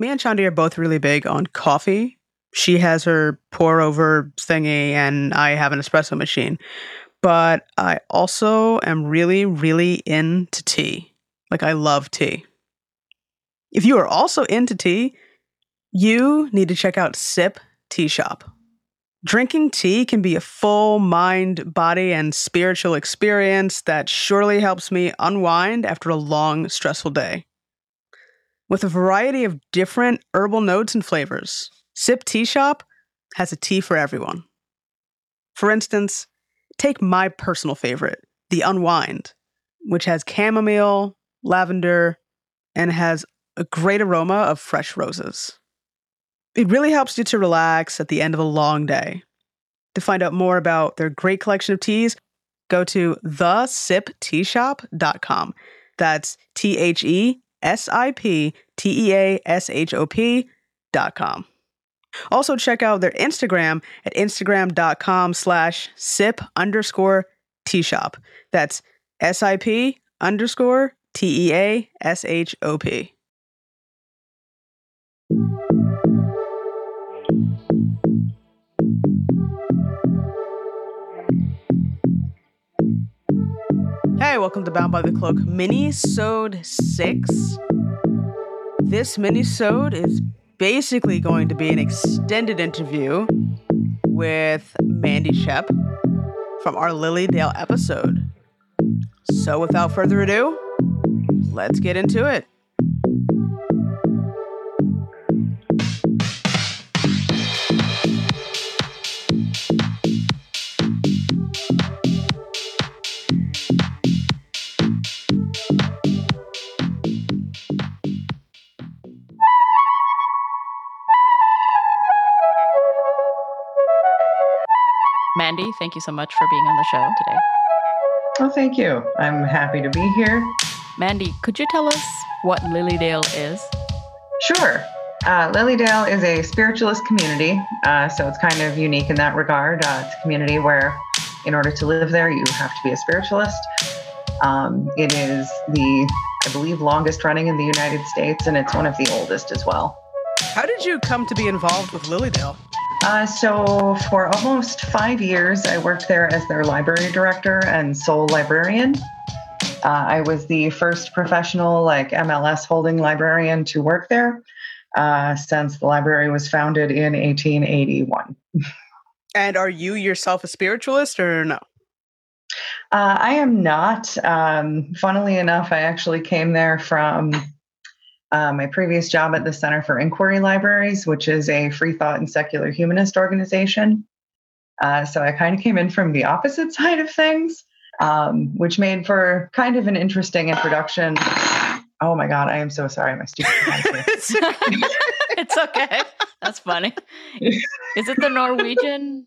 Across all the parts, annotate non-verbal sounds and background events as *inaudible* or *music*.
Me and Chandi are both really big on coffee. She has her pour over thingy, and I have an espresso machine. But I also am really, really into tea. Like, I love tea. If you are also into tea, you need to check out Sip Tea Shop. Drinking tea can be a full mind, body, and spiritual experience that surely helps me unwind after a long, stressful day. With a variety of different herbal notes and flavors, Sip Tea Shop has a tea for everyone. For instance, take my personal favorite, the Unwind, which has chamomile, lavender, and has a great aroma of fresh roses. It really helps you to relax at the end of a long day. To find out more about their great collection of teas, go to thesipteashop.com. That's T H E S I P T E A S H O P.com. Also, check out their Instagram at instagram.com slash sip underscore shop. That's S I P underscore T E A S H O P. Hey, welcome to Bound by the Cloak mini-sode 6. This mini-sode is basically going to be an extended interview with Mandi Shepp from our Lily Dale episode. So without further ado, let's get into it. Thank you so much for being on the show today. Well, thank you. I'm happy to be here. Mandi, could you tell us what Lily Dale is? Sure. Uh, Lily Dale is a spiritualist community, uh, so it's kind of unique in that regard. Uh, it's a community where, in order to live there, you have to be a spiritualist. Um, it is the, I believe, longest running in the United States, and it's one of the oldest as well. How did you come to be involved with Lily Dale? Uh, so, for almost five years, I worked there as their library director and sole librarian. Uh, I was the first professional, like MLS holding librarian to work there uh, since the library was founded in 1881. And are you yourself a spiritualist or no? Uh, I am not. Um, funnily enough, I actually came there from uh, my previous job at the Center for Inquiry Libraries, which is a free thought and secular humanist organization. Uh, so I kind of came in from the opposite *laughs* side of things, um, which made for kind of an interesting introduction. Oh my God, I am so sorry. My stupid *laughs* it's, okay. it's okay. That's funny. Is it the Norwegian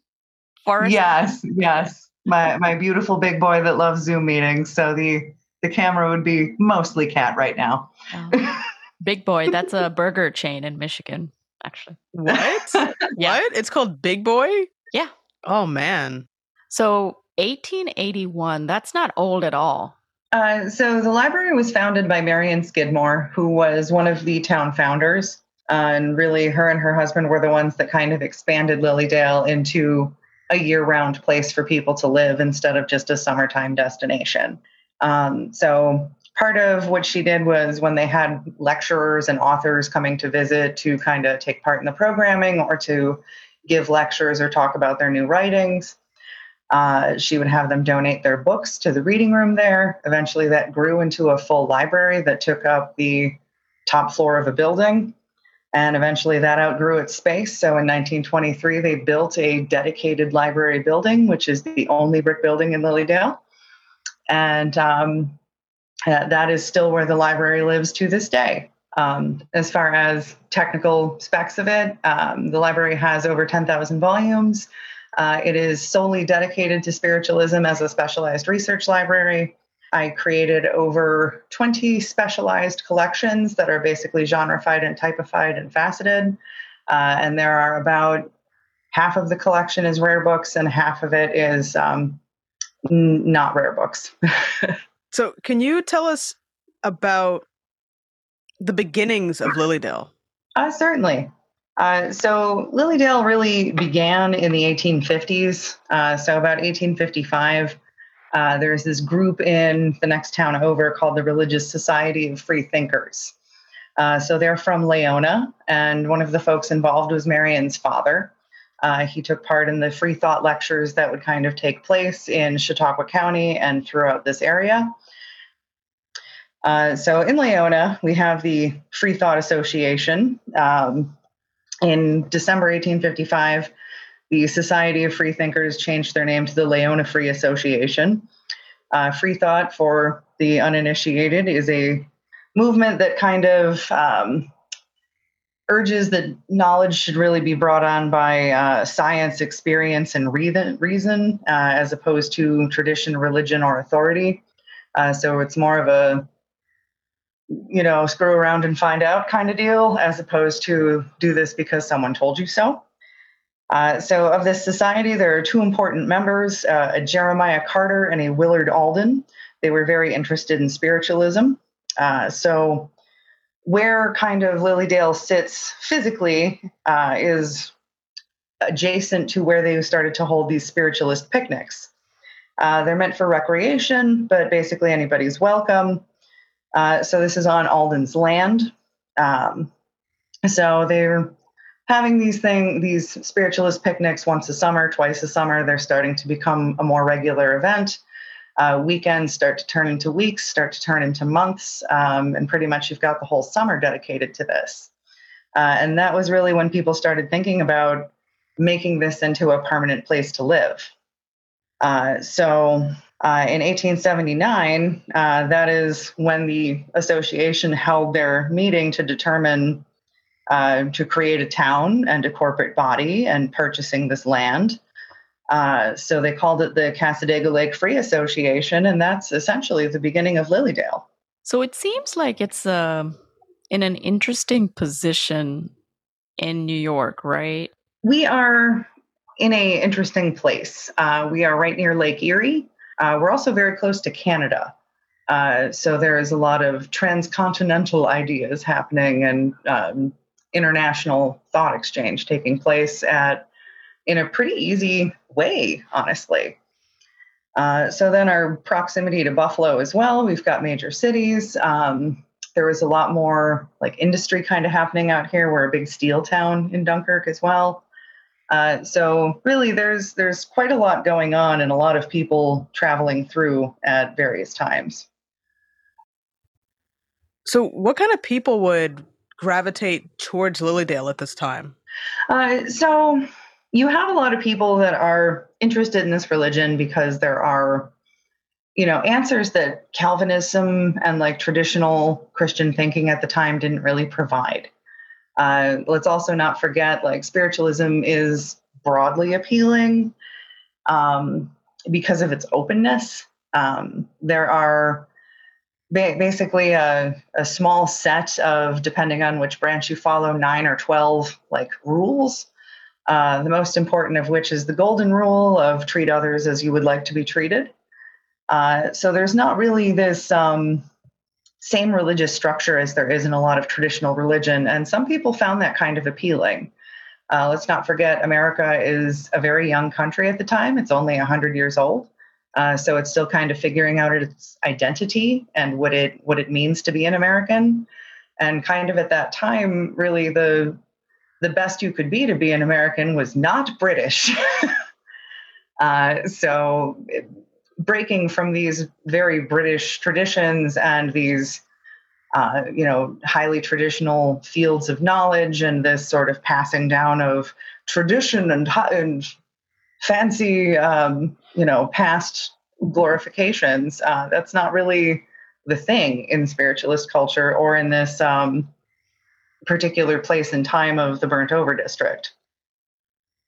forest? Yes, yes. My my beautiful big boy that loves Zoom meetings. So the the camera would be mostly cat right now. Oh. Big Boy. That's a *laughs* burger chain in Michigan, actually. What? *laughs* Yeah. What? It's called Big Boy? Yeah. Oh man. So 1881, that's not old at all. Uh, so the library was founded by Marion Skidmore, who was one of the town founders. Uh, and really, her and her husband were the ones that kind of expanded Lily Dale into a year round place for people to live instead of just a summertime destination. Um, so part of what she did was when they had lecturers and authors coming to visit to kind of take part in the programming or to give lectures or talk about their new writings. Uh, she would have them donate their books to the reading room there. Eventually, that grew into a full library that took up the top floor of a building. And eventually, that outgrew its space. So, in 1923, they built a dedicated library building, which is the only brick building in Lily Dale. And um, uh, that is still where the library lives to this day. Um, as far as technical specs of it, um, the library has over 10,000 volumes. Uh, it is solely dedicated to spiritualism as a specialized research library. I created over 20 specialized collections that are basically genreified and typified and faceted. Uh, and there are about half of the collection is rare books and half of it is um, n- not rare books. *laughs* So, can you tell us about the beginnings of Lily Dale? Uh, certainly. Uh, so Lily Dale really began in the 1850s. Uh, so about 1855, uh, there's this group in the next town over called the Religious Society of Free Thinkers. Uh, so they're from Laona, and one of the folks involved was Marion's father. Uh, he took part in the free thought lectures that would kind of take place in Chautauqua County and throughout this area. Uh, so in Laona, we have the Free Thought Association. Um, in December 1855, the Society of Free Thinkers changed their name to the Laona Free Association. Uh, free thought, for the uninitiated, is a movement that kind of um, urges that knowledge should really be brought on by uh, science, experience, and reason, uh, as opposed to tradition, religion, or authority. Uh, so it's more of a you know, screw around and find out kind of deal, as opposed to do this because someone told you so. Uh, so, of this society, there are two important members uh, a Jeremiah Carter and a Willard Alden. They were very interested in spiritualism. Uh, so, where kind of Lily Dale sits physically uh, is adjacent to where they started to hold these spiritualist picnics. Uh, they're meant for recreation, but basically anybody's welcome. Uh, so this is on Alden's land. Um, so they're having these thing, these spiritualist picnics once a summer, twice a summer. They're starting to become a more regular event. Uh, weekends start to turn into weeks, start to turn into months, um, and pretty much you've got the whole summer dedicated to this. Uh, and that was really when people started thinking about making this into a permanent place to live. Uh, so uh, in 1879, uh, that is when the association held their meeting to determine uh, to create a town and a corporate body and purchasing this land. Uh, so they called it the Cassadaga Lake Free Association, and that's essentially the beginning of Lily Dale. So it seems like it's uh, in an interesting position in New York, right? We are in a interesting place. Uh, we are right near Lake Erie. Uh, we're also very close to Canada. Uh, so there is a lot of transcontinental ideas happening and um, international thought exchange taking place at in a pretty easy way, honestly. Uh, so then our proximity to Buffalo as well. We've got major cities. Um, there was a lot more like industry kind of happening out here. We're a big steel town in Dunkirk as well. Uh, so really, there's there's quite a lot going on and a lot of people traveling through at various times. So, what kind of people would gravitate towards Lily Dale at this time? Uh, so, you have a lot of people that are interested in this religion because there are, you know, answers that Calvinism and like traditional Christian thinking at the time didn't really provide. Uh, let's also not forget, like, spiritualism is broadly appealing um, because of its openness. Um, there are ba- basically a, a small set of, depending on which branch you follow, nine or 12 like rules. Uh, the most important of which is the golden rule of treat others as you would like to be treated. Uh, so there's not really this um, same religious structure as there is in a lot of traditional religion. And some people found that kind of appealing. Uh, let's not forget, America is a very young country at the time. It's only 100 years old. Uh, so it's still kind of figuring out its identity and what it what it means to be an American. And kind of at that time, really the the best you could be to be an American was not British. *laughs* uh, so breaking from these very British traditions and these, uh, you know, highly traditional fields of knowledge and this sort of passing down of tradition and, and fancy, um, you know, past glorifications. Uh, that's not really the thing in spiritualist culture or in this um, particular place and time of the burnt over district.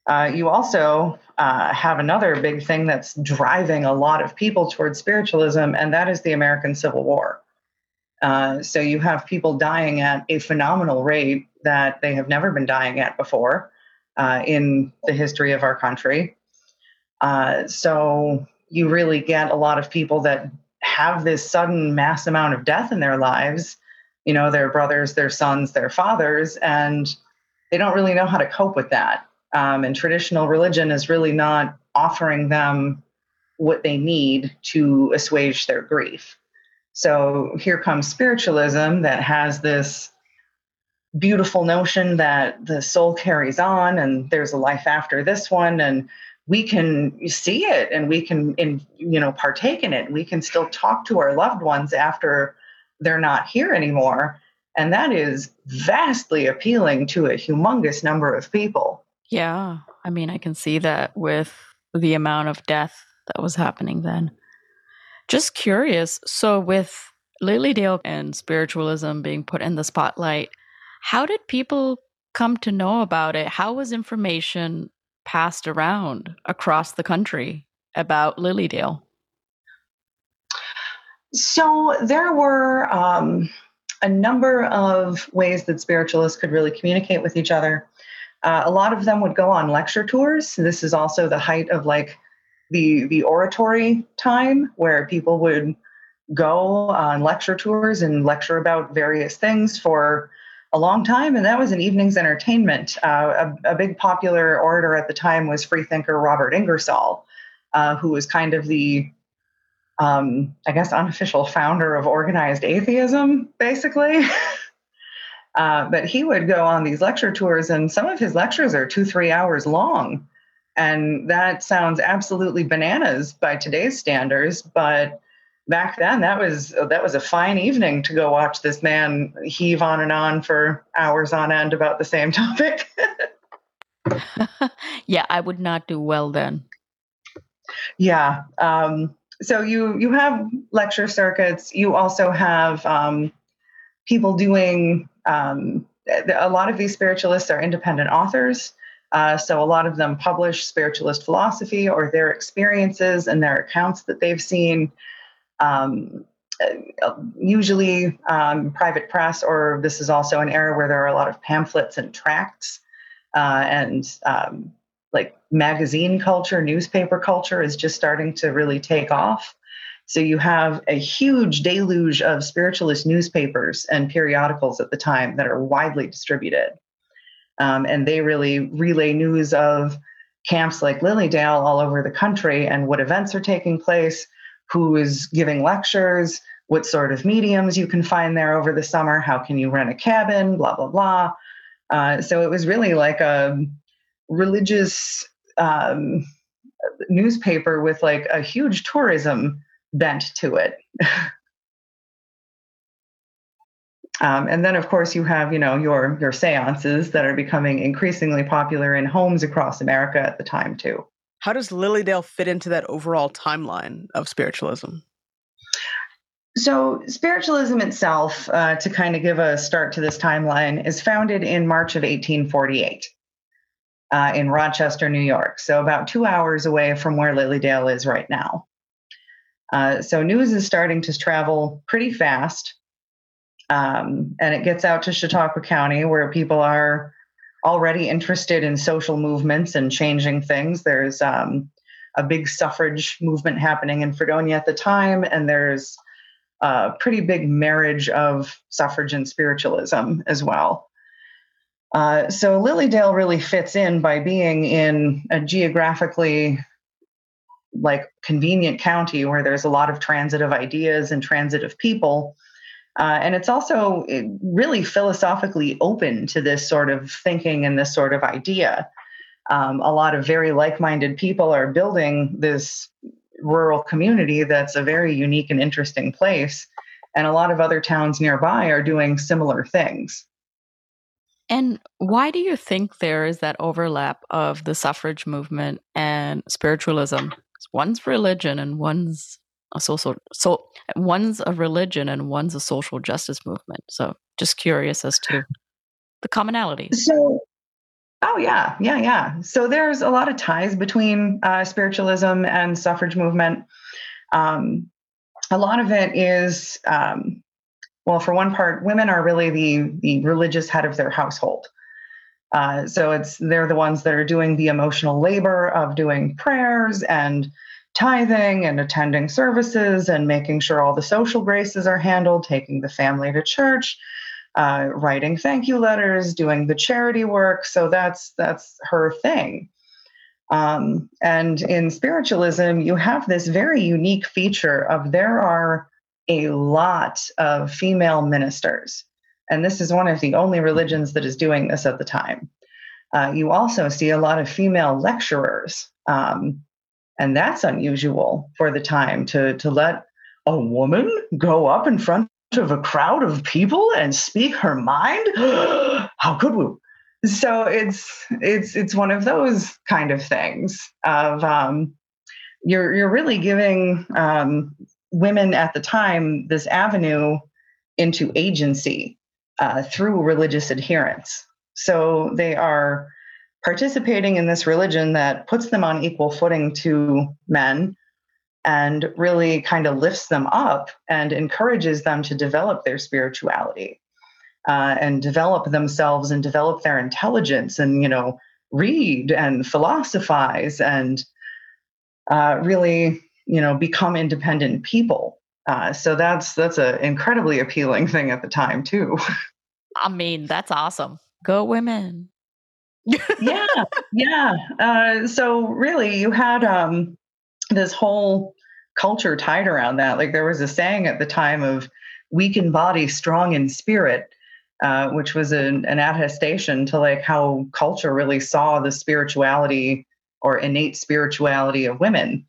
Uh, you also uh, have another big thing that's driving a lot of people towards spiritualism, and that is the American Civil War. Uh, so you have people dying at a phenomenal rate that they have never been dying at before uh, in the history of our country. Uh, so you really get a lot of people that have this sudden mass amount of death in their lives you know, their brothers, their sons, their fathers, and they don't really know how to cope with that. Um, and traditional religion is really not offering them what they need to assuage their grief. So here comes spiritualism that has this beautiful notion that the soul carries on and there's a life after this one and we can see it and we can in, you know partake in it we can still talk to our loved ones after they're not here anymore and that is vastly appealing to a humongous number of people yeah i mean i can see that with the amount of death that was happening then just curious so with lily dale and spiritualism being put in the spotlight how did people come to know about it? How was information passed around across the country about Lily Dale? So there were um, a number of ways that spiritualists could really communicate with each other. Uh, a lot of them would go on lecture tours. This is also the height of like the the oratory time where people would go on lecture tours and lecture about various things for a long time, and that was an evening's entertainment. Uh, a, a, big popular orator at the time was freethinker Robert Ingersoll, uh, who was kind of the, um, I guess, unofficial founder of organized atheism, basically. *laughs* uh, but he would go on these lecture tours, and some of his lectures are two, three hours long. And that sounds absolutely bananas by today's standards, but back then that was that was a fine evening to go watch this man heave on and on for hours on end about the same *laughs* topic *laughs* yeah i would not do well then yeah um, so you you have lecture circuits. You also have um, people doing um, a lot of these spiritualists are independent authors. Uh, so a lot of them publish spiritualist philosophy or their experiences and their accounts that they've seen. Um, usually um, private press, or this is also an era where there are a lot of pamphlets and tracts, uh, and um, like magazine culture, newspaper culture is just starting to really take off. So you have a huge deluge of spiritualist newspapers and periodicals at the time that are widely distributed. Um, and they really relay news of camps like Lily Dale all over the country and what events are taking place, who is giving lectures, what sort of mediums you can find there over the summer, how can you rent a cabin, blah, blah, blah. Uh, so it was really like a religious um, newspaper with like a huge tourism bent to it. *laughs* um, and then, of course, you have you know your your seances that are becoming increasingly popular in homes across America at the time too. How does Lily Dale fit into that overall timeline of spiritualism? So, spiritualism itself, uh, to kind of give a start to this timeline, is founded in March of 1848 uh, in Rochester, New York. So, about two hours away from where Lily Dale is right now. Uh, so, news is starting to travel pretty fast. Um, and it gets out to Chautauqua County, where people are already interested in social movements and changing things. There's um, a big suffrage movement happening in Fredonia at the time, and there's a pretty big marriage of suffrage and spiritualism as well. Uh, so Lily Dale really fits in by being in a geographically like convenient county where there's a lot of transit of ideas and transit of people uh, and it's also really philosophically open to this sort of thinking and this sort of idea. Um, a lot of very like minded people are building this rural community that's a very unique and interesting place. And a lot of other towns nearby are doing similar things. And why do you think there is that overlap of the suffrage movement and spiritualism? One's religion and one's a social so one's a religion and one's a social justice movement. So just curious as to the commonalities. So Oh yeah, yeah, yeah. So there's a lot of ties between uh, spiritualism and suffrage movement. Um, a lot of it is, um, well, for one part, women are really the the religious head of their household. Uh, so it's they're the ones that are doing the emotional labor of doing prayers and tithing and attending services and making sure all the social graces are handled, taking the family to church, uh, writing thank you letters, doing the charity work. So that's that's her thing. Um, and in spiritualism, you have this very unique feature of there are a lot of female ministers. And this is one of the only religions that is doing this at the time. Uh, you also see a lot of female lecturers. Um, and that's unusual for the time to, to let a woman go up in front of a crowd of people and speak her mind. *gasps* How could we? So it's it's it's one of those kind of things of um, you're you're really giving um, women at the time this avenue into agency uh, through religious adherence. So they are participating in this religion that puts them on equal footing to men and really kind of lifts them up and encourages them to develop their spirituality uh, and develop themselves and develop their intelligence and you know read and philosophize and uh, really you know become independent people. Uh, so that's that's an incredibly appealing thing at the time too. I mean that's awesome. Go women. Yeah yeah. Uh, so really you had um, this whole culture tied around that. Like there was a saying at the time of weak in body strong in spirit uh, which was an, an attestation to like how culture really saw the spirituality or innate spirituality of women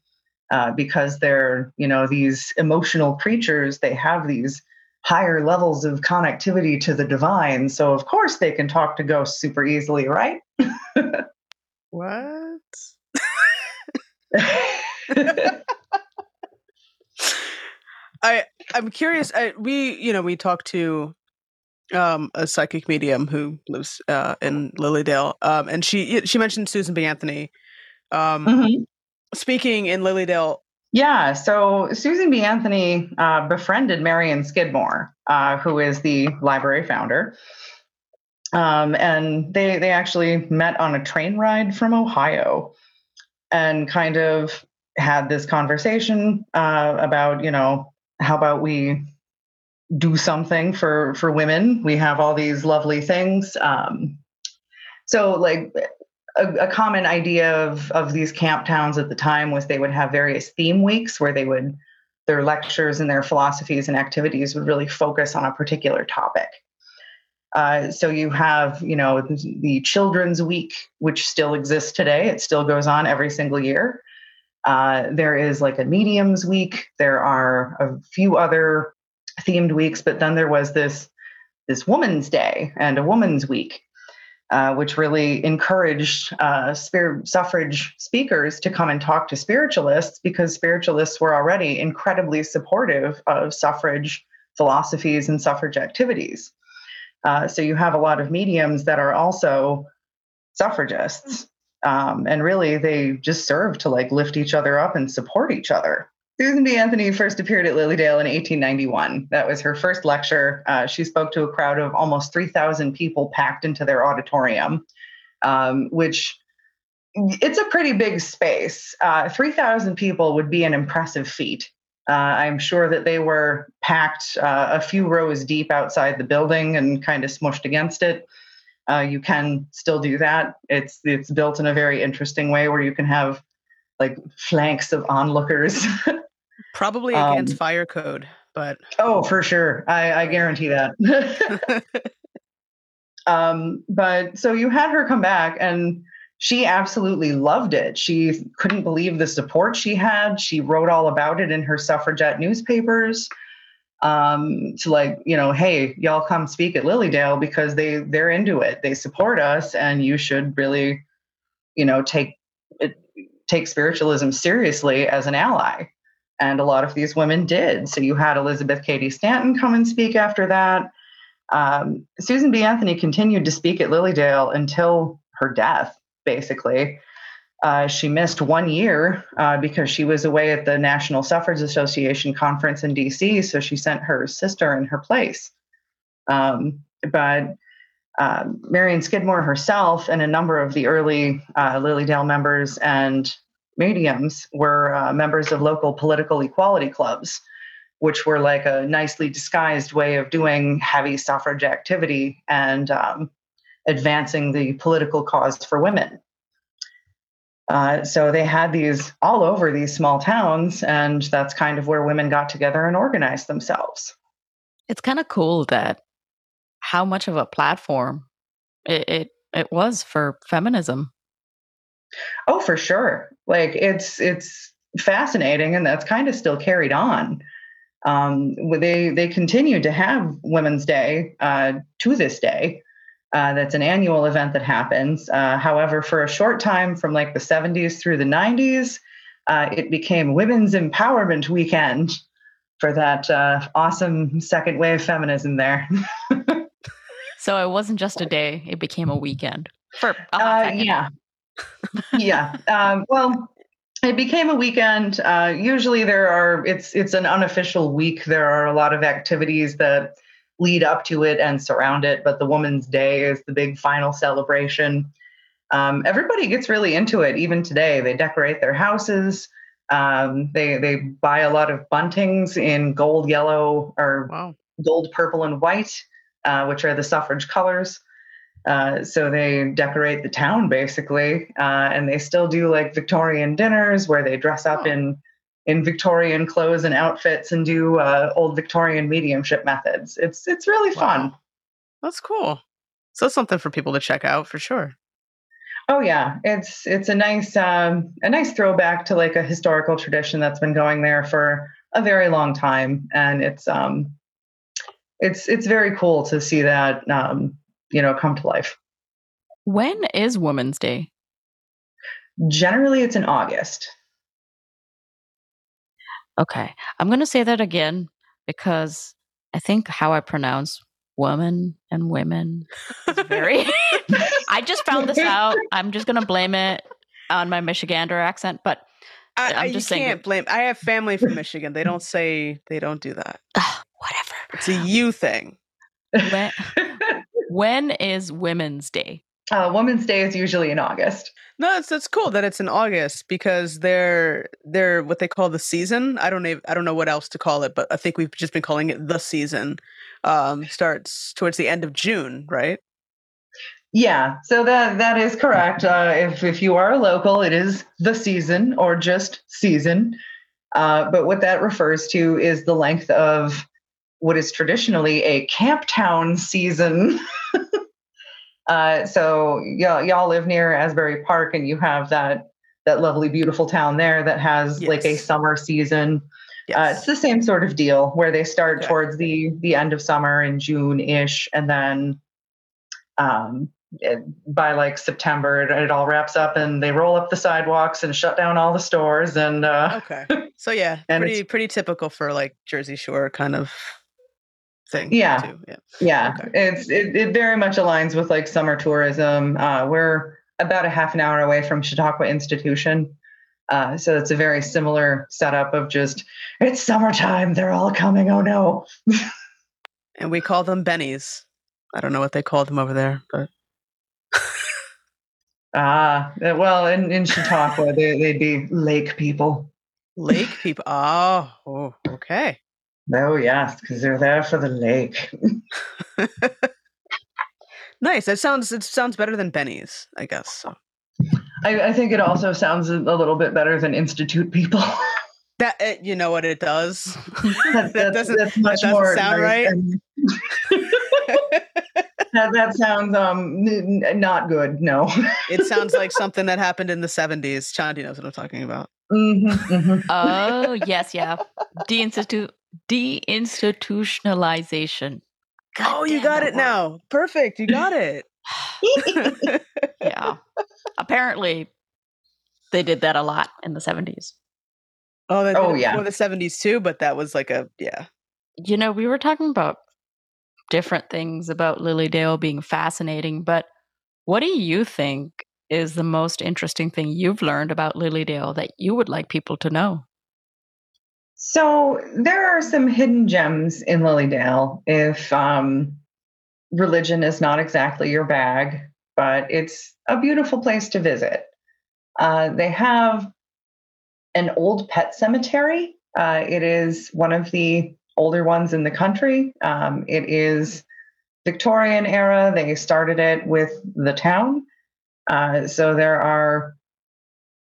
uh, because they're you know these emotional creatures they have these higher levels of connectivity to the divine so of course they can talk to ghosts super easily right what I I'm curious. I, we you know we talked to um, a psychic medium who lives uh, in Lily Dale, um, and she she mentioned Susan B. Anthony. Um, mm-hmm. Speaking in Lily Dale. Yeah, so Susan B. Anthony uh, befriended Marion Skidmore, uh, who is the library founder. Um, and they they actually met on a train ride from Ohio, and kind of had this conversation uh, about you know how about we do something for for women we have all these lovely things um, so like a, a, common idea of of these camp towns at the time was they would have various theme weeks where they would their lectures and their philosophies and activities would really focus on a particular topic. Uh, so you have you know the children's week which still exists today. It still goes on every single year. Uh, there is like a mediums week. There are a few other themed weeks, but then there was this this Woman's Day and a Woman's Week, uh, which really encouraged uh, suffrage speakers to come and talk to spiritualists because spiritualists were already incredibly supportive of suffrage philosophies and suffrage activities. Uh, so you have a lot of mediums that are also suffragists um, and really, they just serve to like lift each other up and support each other. Susan B. Anthony first appeared at Lily Dale in 1891. That was her first lecture. Uh, she spoke to a crowd of almost 3,000 people packed into their auditorium, um, which it's a pretty big space. Uh, 3,000 people would be an impressive feat. Uh, I'm sure that they were packed uh, a few rows deep outside the building and kind of smushed against it uh, you can still do that. It's it's built in a very interesting way where you can have like flanks of onlookers. *laughs* Probably against um, fire code, but oh, for sure, I, I guarantee that. *laughs* *laughs* um, but so you had her come back, and she absolutely loved it. She couldn't believe the support she had. She wrote all about it in her suffragette newspapers um, to like, you know, hey, y'all come speak at Lily Dale because they they're into it. They support us, and you should really, you know, take it, take spiritualism seriously as an ally. And a lot of these women did. So you had Elizabeth Cady Stanton come and speak after that. Um, Susan B. Anthony continued to speak at Lily Dale until her death, basically. Uh, she missed one year uh, because she was away at the National Suffrage Association conference in DC. So she sent her sister in her place. Um, but uh, Marion Skidmore herself and a number of the early uh, Lily Dale members and mediums were uh, members of local political equality clubs, which were like a nicely disguised way of doing heavy suffrage activity and um, advancing the political cause for women. Uh, so they had these all over these small towns, and that's kind of where women got together and organized themselves. It's kind of cool that how much of a platform it, it, it was for feminism. Oh, for sure. Like it's it's fascinating, and that's kind of still carried on. Um, they they continue to have Women's Day uh, to this day. Uh, that's an annual event that happens. Uh, however, for a short time from like the 70s through the 90s, uh, it became Women's Empowerment Weekend for that uh, awesome second wave feminism there. *laughs* so it wasn't just a day, it became a weekend. For uh, yeah. Yeah. Um, well, it became a weekend. Uh, usually there are it's it's an unofficial week. There are a lot of activities that lead up to it and surround it. But the Woman's Day is the big final celebration. Um, everybody gets really into it, even today. They decorate their houses. Um, they they buy a lot of buntings in gold, yellow, or wow. gold, purple, and white, uh, which are the suffrage colors. Uh, so they decorate the town basically, uh, and they still do like Victorian dinners where they dress up oh. in in Victorian clothes and outfits and do uh, old Victorian mediumship methods. It's it's really fun. That's cool. So something for people to check out for sure. Oh yeah, it's it's a nice um, a nice throwback to like a historical tradition that's been going there for a very long time, and it's um it's it's very cool to see that um, you know come to life. When is Women's Day? Generally, it's in August. Okay. I'm going to say that again because I think how I pronounce woman and women is very. *laughs* I just found this out. I'm just going to blame it on my Michigander accent, but I, I'm just saying. can't blame. I have family from *laughs* Michigan. They don't say they don't do that. Uh, whatever. It's a you thing. When, *laughs* when is Women's Day? Uh, Women's Day is usually in August. No, it's it's cool that it's in August because they're they're what they call the season. I don't know I don't know what else to call it, but I think we've just been calling it the season. Um, starts towards the end of June, right? Yeah, so that that is correct. Uh, if if you are a local, it is the season or just season. Uh, but what that refers to is the length of what is traditionally a camp town season. *laughs* *laughs* Uh, so y'all, y'all live near Asbury Park, and you have that that lovely, beautiful town there that has yes. like a summer season. Yes. Uh, it's the same sort of deal where they start okay. towards the the end of summer in June ish, and then um, it, by like September, it, it, all wraps up, and they roll up the sidewalks and shut down all the stores. And uh, okay, so yeah, *laughs* pretty pretty typical for like Jersey Shore kind of thing. Yeah, too. yeah, yeah. Okay. It's it, it very much aligns with like summer tourism. Uh, we're about a half an hour away from Chautauqua Institution. Uh, so it's a very similar setup of just it's summertime, they're all coming. Oh no! *laughs* and we call them bennies. I don't know what they call them over there, but *laughs* ah, uh, well, in in Chautauqua, they, they'd be lake people. Lake people. Oh, oh okay. Oh yes, because they're there for the lake. *laughs* nice. That sounds it sounds better than Benny's, I guess. So. I, I, think it also sounds a little bit better than Institute people. *laughs* that uh, you know what it does. *laughs* that, that doesn't, that's much that doesn't more sound right. that, that sounds um n- not good. No, it sounds like something that happened in the seventies. Chandi knows what I'm talking about. Mm-hmm, mm-hmm. Oh yes, yeah. Deinstitute deinstitutionalization. God oh, you got it word. now. Perfect. You got it. *sighs* yeah. Apparently, they did that a lot in the 70s. Oh, they oh yeah. the 70s too, but that was like a, yeah. You know, we were talking about different things about Lily Dale being fascinating, but what do you think is the most interesting thing you've learned about Lily Dale that you would like people to know? So there are some hidden gems in Lily Dale if um, religion is not exactly your bag, but it's a beautiful place to visit. Uh, they have an old pet cemetery. Uh, it is one of the older ones in the country. Um, it is Victorian era. They started it with the town. Uh, so there are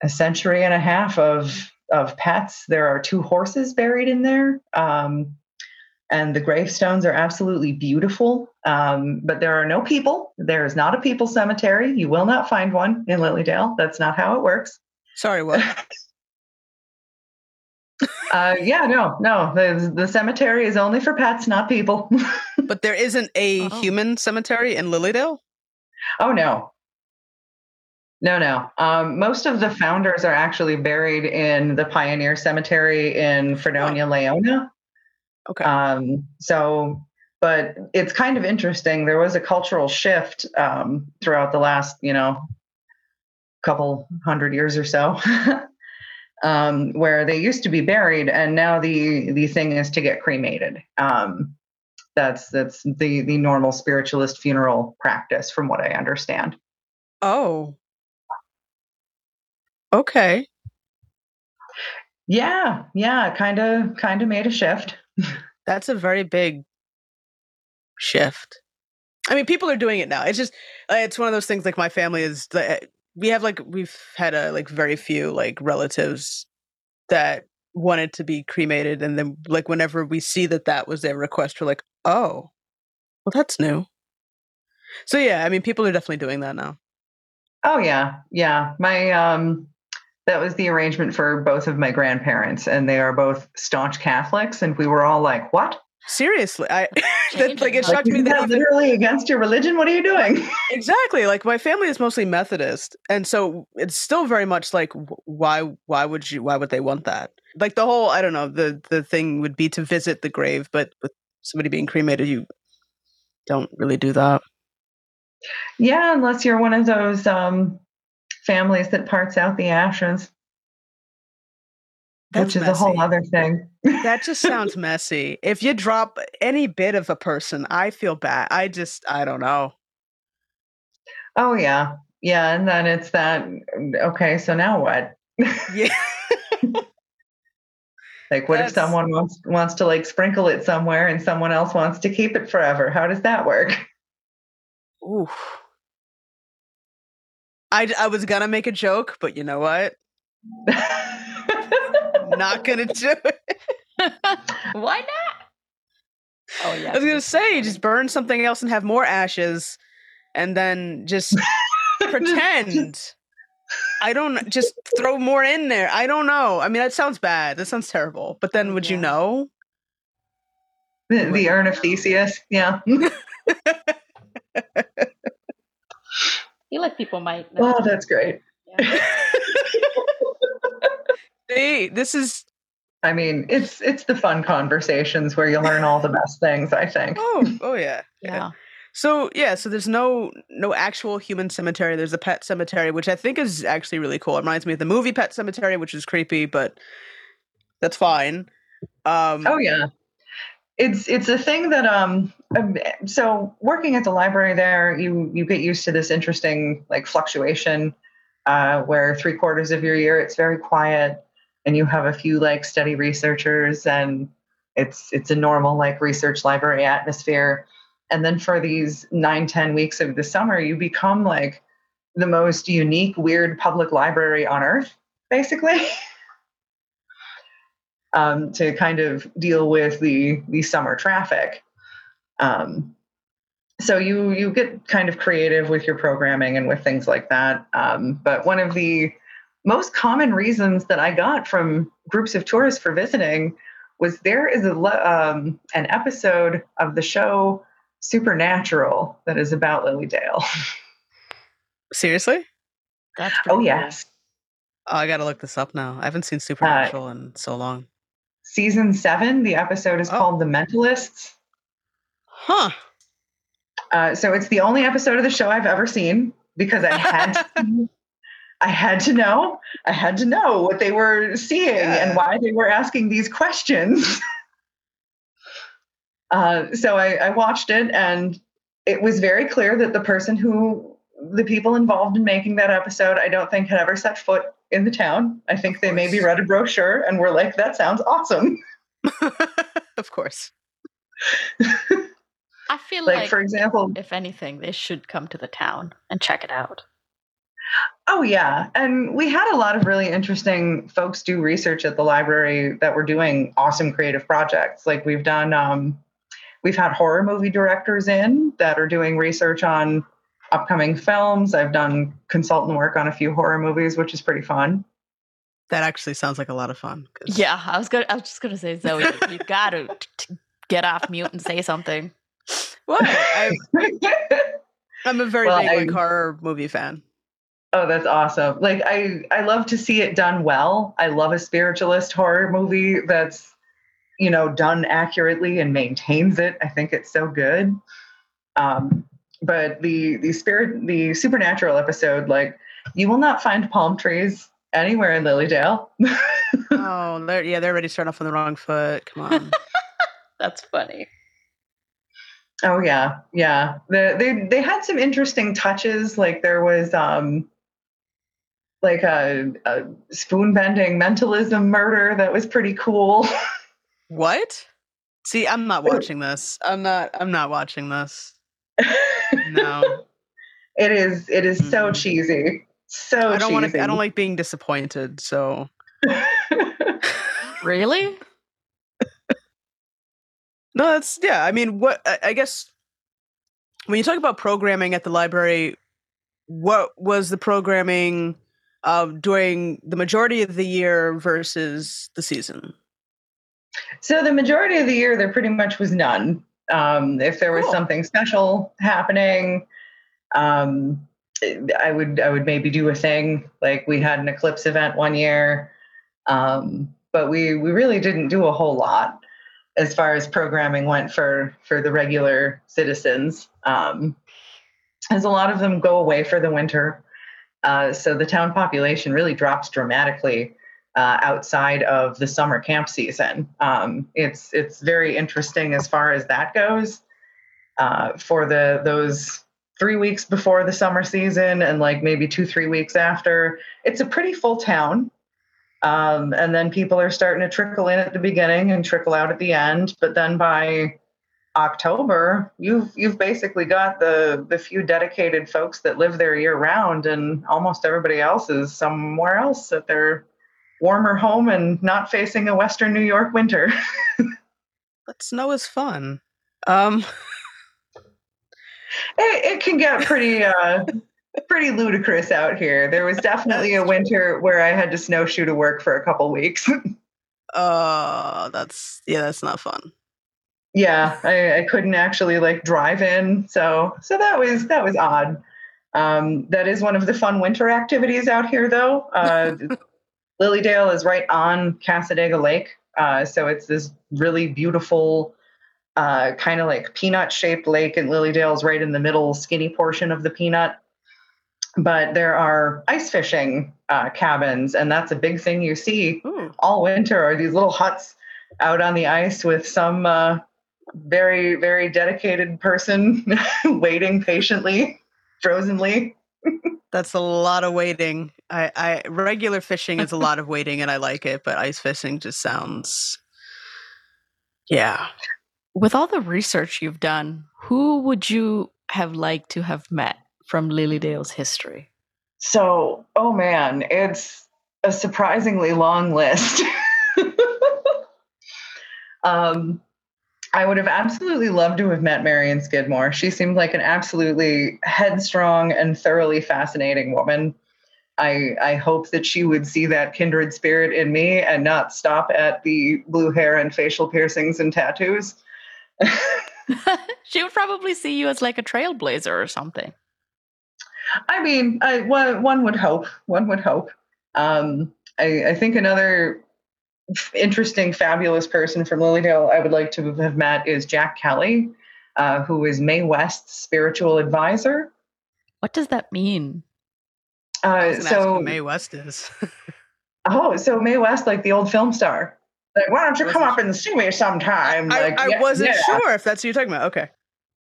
a century and a half of of pets. There are two horses buried in there. Um, and the gravestones are absolutely beautiful. Um, but there are no people. There is not a people cemetery. You will not find one in Lily Dale. That's not how it works. Sorry, what? *laughs* uh, yeah, no, no. The, the cemetery is only for pets, not people. *laughs* but there isn't a oh. human cemetery in Lily Dale? Oh, no. No, no. Um, most of the founders are actually buried in the Pioneer Cemetery in Fredonia, oh. Laona. Okay. Um, so, but it's kind of interesting. There was a cultural shift um, throughout the last, you know, couple hundred years or so, *laughs* um, where they used to be buried, and now the the thing is to get cremated. Um, that's that's the the normal spiritualist funeral practice, from what I understand. Oh. Okay. Yeah, yeah, kind of kind of made a shift. *laughs* That's a very big shift. I mean, people are doing it now. It's just uh, it's one of those things. Like my family is, uh, we have like we've had a like very few like relatives that wanted to be cremated, and then like whenever we see that that was their request, we're like, oh, well, that's new. So yeah, I mean, people are definitely doing that now. Oh yeah, yeah. My um, that was the arrangement for both of my grandparents, and they are both staunch Catholics, and we were all like, "What?" Seriously, I *laughs* that, like it shocked like, me that, literally against your religion. What are you doing? *laughs* exactly. Like my family is mostly Methodist, and so it's still very much like, why? Why would you? Why would they want that? Like the whole, I don't know. The the thing would be to visit the grave, but with somebody being cremated, you don't really do that. Yeah, unless you're one of those um, families that parts out the ashes. That's which is messy. a whole other thing. that just *laughs* sounds messy. If you drop any bit of a person, I feel bad. I just, I don't know. Oh, yeah. Yeah. And then it's that, okay, so now what? Yeah. *laughs* like, what That's... if someone wants, wants to like sprinkle it somewhere and someone else wants to keep it forever? How does that work? Ooh. I, I was gonna make a joke, but you know what? not gonna *laughs* do it. Why not? Oh yeah. I was gonna say, just burn something else and have more ashes, and then just *laughs* pretend. I don't just throw more in there. I don't know. I mean, that sounds bad. That sounds terrible. But then, would yeah. you know? The, the urn of Theseus. Yeah. *laughs* feel like people might. Know. Oh, that's great. Yeah. *laughs* hey, this is. I mean, it's it's the fun conversations where you learn all the *laughs* best things. I think. Oh, oh yeah, yeah. yeah. So yeah, so there's no no actual human cemetery. There's a pet cemetery, which I think is actually really cool. It reminds me of the movie Pet Sematary, which is creepy, but that's fine. Um, oh yeah, it's it's a thing that um, um so working at the library there you you get used to this interesting like fluctuation uh, where three quarters of your year it's very quiet and you have a few like steady researchers and it's it's a normal like research library atmosphere. And then for these nine ten weeks of the summer you become like the most unique weird public library on earth basically *laughs* um, to kind of deal with the the summer traffic. Um, so you you get kind of creative with your programming and with things like that. Um, but one of the most common reasons that I got from groups of tourists for visiting was there is a um, an episode of the show Supernatural that is about Lily Dale. *laughs* Seriously? That's oh yes. Oh, I got to look this up now. I haven't seen Supernatural uh, in so long season seven. The episode is oh. called The Mentalists. Huh. Uh, so it's the only episode of the show I've ever seen because I had *laughs* to, I had to know I had to know what they were seeing yeah. and why they were asking these questions. *laughs* uh, so I, I watched it and it was very clear that the person who the people involved in making that episode I don't think had ever set foot in the town. I think they maybe read a brochure and were like, that sounds awesome. *laughs* of course. I feel Like, like, for example, if anything, they should come to the town and check it out. Oh yeah, and we had a lot of really interesting folks do research at the library that were doing awesome creative projects. Like we've done, um, we've had horror movie directors in that are doing research on upcoming films. I've done consultant work on a few horror movies, which is pretty fun. That actually sounds like a lot of fun. 'cause- Yeah, I was gonna. I was just gonna say, Zoe, you *laughs* gotta t- t- get off mute and say something. What? I, *laughs* I'm a very Well, big like I- horror movie fan. Oh, that's awesome. Like I I love to see it done well. I love a spiritualist horror movie that's you know done accurately and maintains it. I think it's so good. Um but the the spirit the supernatural episode like you will not find palm trees anywhere in Lily Dale. *laughs* oh, they're, yeah, they're already starting off on the wrong foot. Come on. *laughs* That's funny. Oh yeah, yeah. The, they they had some interesting touches. Like there was um like a, a spoon bending mentalism murder that was pretty cool. what? See, I'm not *laughs* watching this. I'm not. I'm not watching this. No, *laughs* it is it is so Mm-mm. cheesy. So I don't want to. I don't like being disappointed. So *laughs* Really? no, that's yeah. I mean, what I, I guess when you talk about programming at the library, what was the programming uh, during the majority of the year versus the season? so the majority of the year there pretty much was none. Um, if there was Cool. something special happening, um, I would I would maybe do a thing. Like we had an eclipse event one year, um, but we we really didn't do a whole lot as far as programming went for for the regular citizens. Um, as a lot of them go away for the winter, uh, so the town population really drops dramatically uh, outside of the summer camp season. Um, it's it's very interesting as far as that goes. Uh, for the those three weeks before the summer season and like maybe two three weeks after, it's a pretty full town. Um, and then people are starting to trickle in at the beginning and trickle out at the end. But then by October, you've you've basically got the the few dedicated folks that live there year round, and almost everybody else is somewhere else at their warmer home and not facing a Western New York winter. *laughs* But snow is fun. Um, it, it can get pretty uh, pretty ludicrous out here. There was definitely a winter where I had to snowshoe to work for a couple weeks. *laughs* uh, that's yeah, that's not fun. yeah, I, I couldn't actually like drive in, so so that was that was odd. Um, that is one of the fun winter activities out here, though. Uh, *laughs* Lily Dale is right on Cassadaga Lake, uh, so it's this really beautiful, uh, kind of like peanut-shaped lake, and Lily Dale's right in the middle, skinny portion of the peanut. But there are ice fishing uh, cabins, and that's a big thing you see Ooh. all winter are these little huts out on the ice with some uh, very very dedicated person *laughs* waiting patiently frozenly *laughs* That's a lot of waiting. I, I regular fishing is a lot of waiting, and I like it. But ice fishing just sounds, yeah. With all the research you've done, who would you have liked to have met from Lily Dale's history? so oh man it's a surprisingly long list *laughs* um, i would have absolutely loved to have met marion skidmore she seemed like an absolutely headstrong and thoroughly fascinating woman I, I hope that she would see that kindred spirit in me and not stop at the blue hair and facial piercings and tattoos. *laughs* she would probably see you as like a trailblazer or something. I mean, I, one, one would hope. One would hope. Um, I, I think another interesting, fabulous person from Lily Dale I would like to have met is Jack Kelly, uh, who is Mae West's spiritual advisor. What does that mean? I Uh, was gonna ask so, who Mae West is. *laughs* oh, so Mae West, like the old film star. Like, why don't you come up and see me sometime? I, Like, I yeah, wasn't yeah. sure if that's who you're talking about. Okay.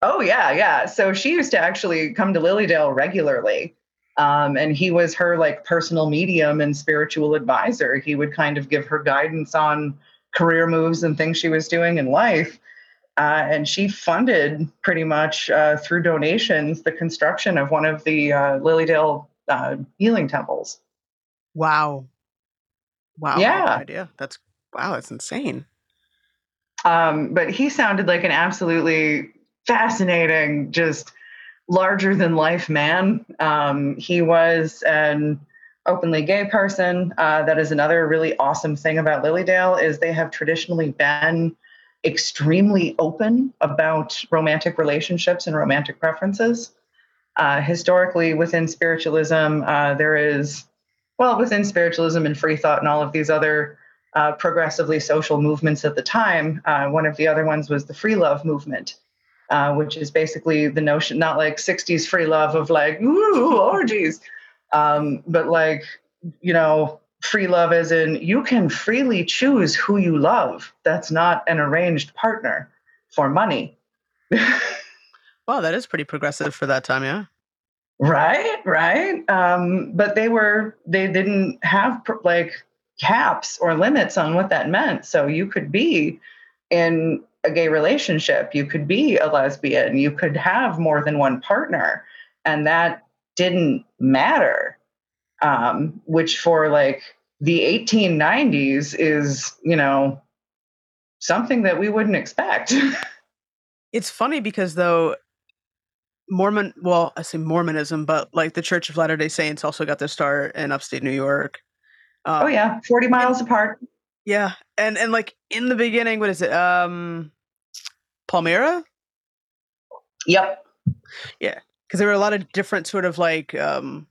Oh yeah, yeah. So she used to actually come to Lily Dale regularly. Um, and he was her like personal medium and spiritual advisor. He would kind of give her guidance on career moves and things she was doing in life. Uh, and she funded pretty much uh, through donations the construction of one of the uh, Lily Dale uh, healing temples. Wow. Wow. Yeah. idea. That's wow. That's insane. Um, but he sounded like an absolutely fascinating, just larger than life man. Um, he was an openly gay person. Uh, that is another really awesome thing about Lily Dale is they have traditionally been extremely open about romantic relationships and romantic preferences. Uh, historically, within spiritualism, uh, there is, well, within spiritualism and free thought and all of these other uh, progressively social movements at the time. Uh, one of the other ones was the free love movement, uh, which is basically the notion, not like 60s free love of like, ooh, orgies, um, but like, you know, free love as in you can freely choose who you love. That's not an arranged partner for money. *laughs* wow, that is pretty progressive for that time, yeah. Right, right. Um, but they were, they didn't have like caps or limits on what that meant. So you could be in a gay relationship, you could be a lesbian, you could have more than one partner, and that didn't matter. Um, which for like the 1890s is, you know, something that we wouldn't expect. *laughs* it's funny because though Mormon, well, I say Mormonism, but like the Church of Latter day Saints also got their start in upstate New York. Um, oh yeah, forty miles and, apart. Yeah, and and like in the beginning, what is it? Um, Palmyra. Yep. Yeah, because there were a lot of different sort of like um,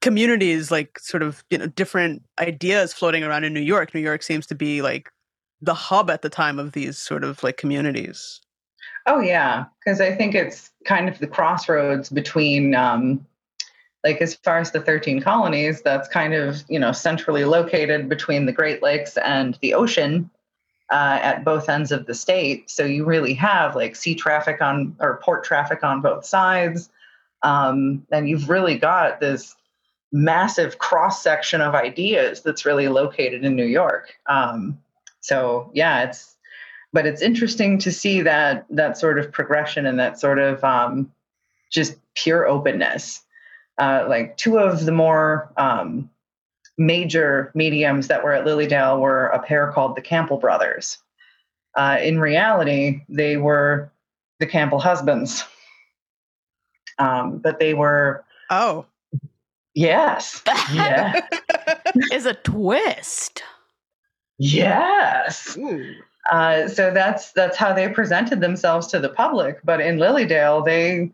communities, like sort of you know different ideas floating around in New York. New York seems to be like the hub at the time of these sort of like communities. Oh yeah, because I think it's kind of the crossroads between um, like as far as the 13 colonies that's kind of you know centrally located between the great lakes and the ocean uh, at both ends of the state. So you really have like sea traffic on or port traffic on both sides. Um, and you've really got this massive cross section of ideas that's really located in new york. Um, so yeah it's but it's interesting to see that that sort of progression and that sort of um, just pure openness uh, like two of the more um, major mediums that were at Lily Dale were a pair called the Campbell brothers. Uh, in reality, they were the Campbell husbands, um, but they were oh yes, yeah, *laughs* is a twist. Yes. Uh, so that's that's how they presented themselves to the public. But in Lily Dale, they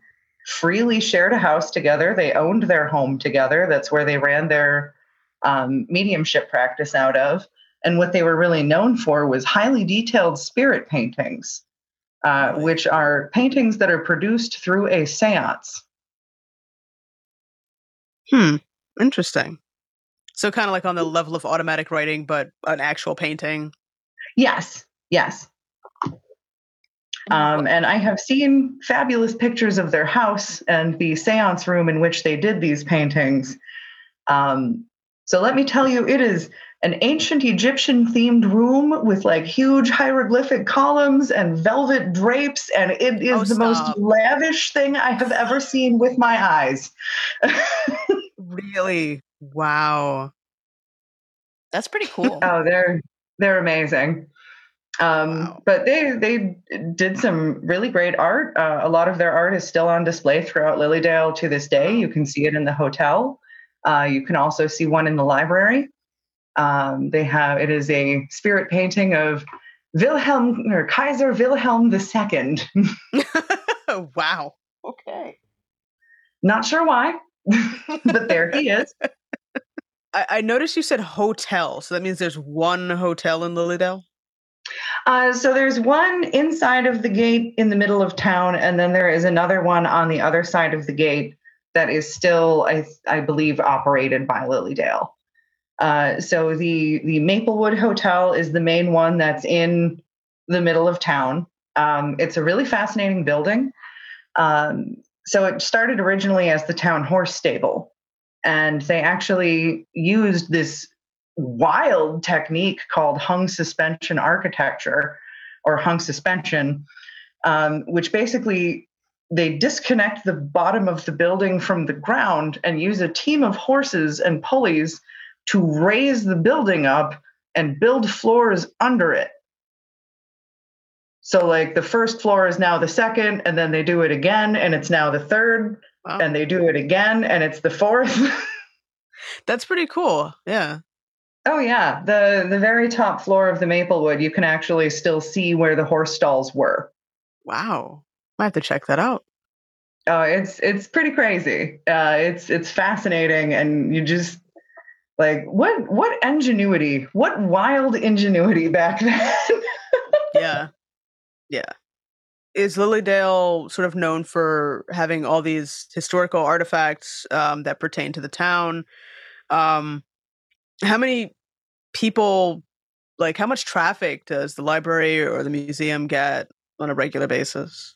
freely shared a house together. They owned their home together. That's where they ran their um, mediumship practice out of. And what they were really known for was highly detailed spirit paintings, uh, which are paintings that are produced through a seance. Hmm, interesting. So, kind of like on the level of automatic writing, but an actual painting. Yes, yes. Um, and I have seen fabulous pictures of their house and the seance room in which they did these paintings. Um, so let me tell you, it is an ancient Egyptian themed room with like huge hieroglyphic columns and velvet drapes. And it is oh, the most lavish thing I have ever *gasps* seen with my eyes. really? Wow. That's pretty *laughs* cool. Oh, they're they're amazing. Um, wow. But they they did some really great art. Uh, a lot of their art is still on display throughout Lily Dale to this day. You can see it in the hotel. Uh, you can also see one in the library. Um, they have it is a spirit painting of Wilhelm or Kaiser Wilhelm II. *laughs* *laughs* wow. Okay. Not sure why, *laughs* but there he is. I, I noticed you said hotel, so that means there's one hotel in Lily Dale. Uh, so there's one inside of the gate in the middle of town, and then there is another one on the other side of the gate that is still, I, I believe, operated by Lily Dale. Uh, so the the Maplewood Hotel is the main one that's in the middle of town. Um, it's a really fascinating building. Um, so it started originally as the town horse stable, and they actually used this wild technique called hung suspension architecture or hung suspension, um, which basically they disconnect the bottom of the building from the ground and use a team of horses and pulleys to raise the building up and build floors under it. So, like, the first floor is now the second, and then they do it again, and it's now the third, wow. and they do it again, and it's the fourth. *laughs* That's pretty cool. Yeah. Oh yeah, the the very top floor of the Maplewood, you can actually still see where the horse stalls were. Wow. I have to check that out. Oh, it's it's pretty crazy. Uh, it's it's fascinating, and you just like what what ingenuity, what wild ingenuity back *laughs* then. yeah, yeah. Is Lily Dale sort of known for having all these historical artifacts um, that pertain to the town? Um, how many people, like, how much traffic does the library or the museum get on a regular basis?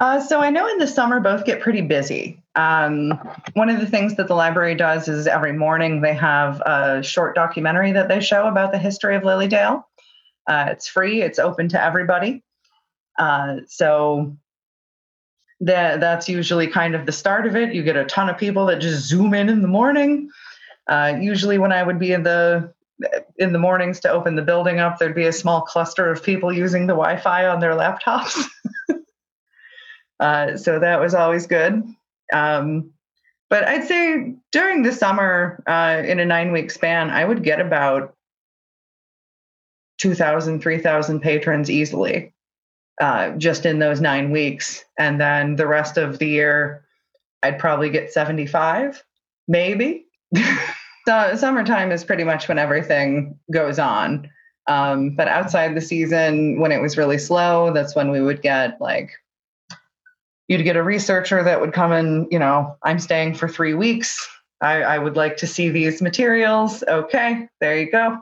Uh, so I know in the summer both get pretty busy. Um, one of the things that the library does is every morning they have a short documentary that they show about the history of Lily Dale. Uh, it's free. It's open to everybody. Uh, so that that's usually kind of the start of it. You get a ton of people that just zoom in in the morning. Uh, usually, when I would be in the in the mornings to open the building up, there'd be a small cluster of people using the Wi-Fi on their laptops. *laughs* Uh, so that was always good. Um, but I'd say during the summer, uh, in a nine week span, I would get about 2,000, 3,000 patrons easily uh, just in those nine weeks. And then the rest of the year, I'd probably get 75, maybe. *laughs* so summertime is pretty much when everything goes on. Um, but outside the season, when it was really slow, that's when we would get like you'd get a researcher that would come and, you know, I'm staying for three weeks. I, I would like to see these materials. Okay, there you go.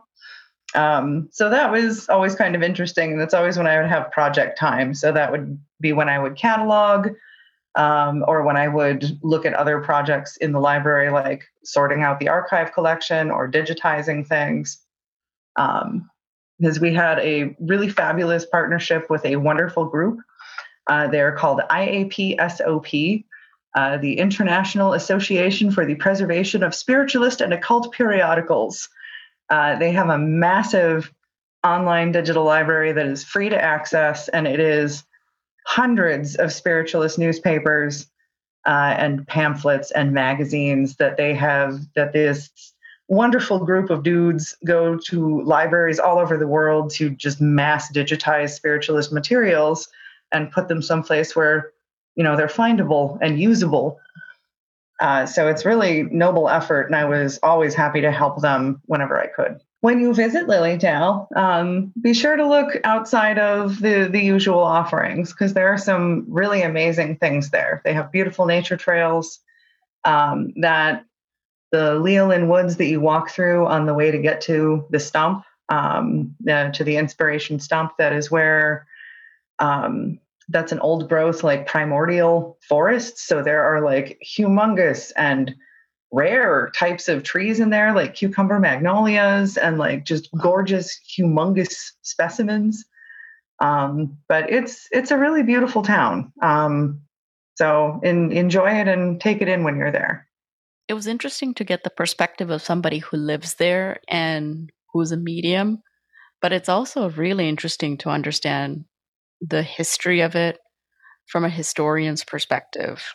Um, so that was always kind of interesting. That's always when I would have project time. So that would be when I would catalog um, or when I would look at other projects in the library, like sorting out the archive collection or digitizing things. Um, because we had a really fabulous partnership with a wonderful group uh, they're called IAPSOP, uh, the International Association for the Preservation of Spiritualist and Occult Periodicals. Uh, they have a massive online digital library that is free to access, and it is hundreds of spiritualist newspapers uh, and pamphlets and magazines that they have, that this wonderful group of dudes go to libraries all over the world to just mass digitize spiritualist materials and put them someplace where you know they're findable and usable. Uh, so it's really noble effort and i was always happy to help them whenever i could when you visit Lily Dale um, be sure to look outside of the, the usual offerings because there are some really amazing things there. They have beautiful nature trails um, that the Leolyn Woods that you walk through on the way to get to the stump um, uh, to the inspiration stump that is where um, that's an old growth like primordial forest. So there are like humongous and rare types of trees in there like cucumber magnolias and like just gorgeous humongous specimens um, but it's it's a really beautiful town um, so in, enjoy it and take it in when you're there it was interesting to get the perspective of somebody who lives there and who's a medium but it's also really interesting to understand the history of it from a historian's perspective.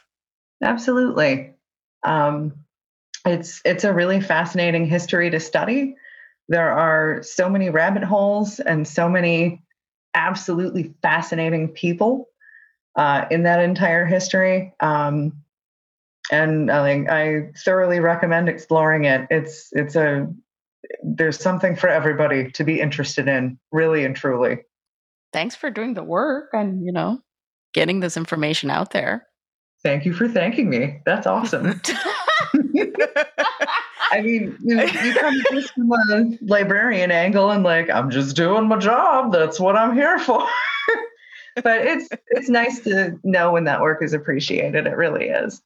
Absolutely. Um, it's it's a really fascinating history to study. There are so many rabbit holes and so many absolutely fascinating people uh, in that entire history. Um, and I, I thoroughly recommend exploring it. It's it's a there's something for everybody to be interested in, really and truly thanks for doing the work and, you know, getting this information out there. Thank you for thanking me. That's awesome. *laughs* I mean, you, you come just from a librarian angle and like, I'm just doing my job. That's what I'm here for. *laughs* but it's it's nice to know when that work is appreciated. It really is.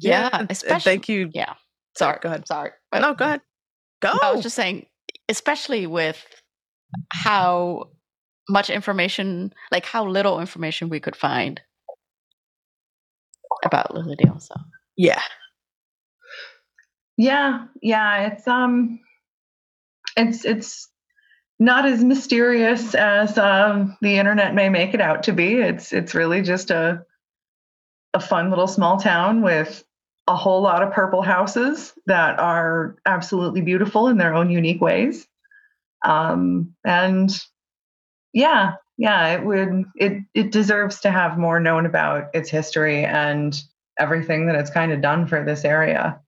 Yeah, and- and especially. thank you. Yeah. Sorry. Go ahead. Sorry. No, go ahead. Go. I was just saying, especially with how much information, like how little information we could find about Lily Dale. So yeah. Yeah, yeah, it's um it's it's not as mysterious as um, the internet may make it out to be. It's it's really just a a fun little small town with a whole lot of purple houses that are absolutely beautiful in their own unique ways. Um, and yeah, yeah, it would it it deserves to have more known about its history and everything that it's kind of done for this area.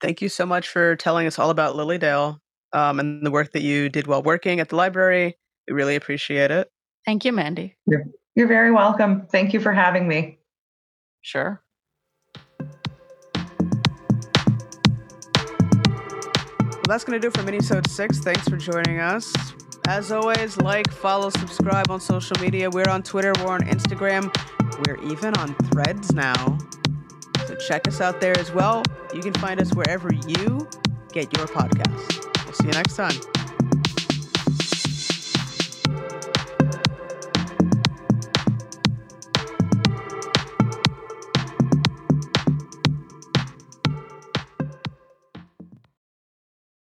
Thank you so much for telling us all about Lily Dale um, and the work that you did while working at the library. We really appreciate it. thank you, Mandi. You're very welcome. Thank you for having me. Sure. Well, that's going to do it for Minisode 6. Thanks for joining us. As always, like, follow, subscribe on social media. We're on Twitter, we're on Instagram, we're even on threads now. So check us out there as well. You can find us wherever you get your podcasts. We'll see you next time.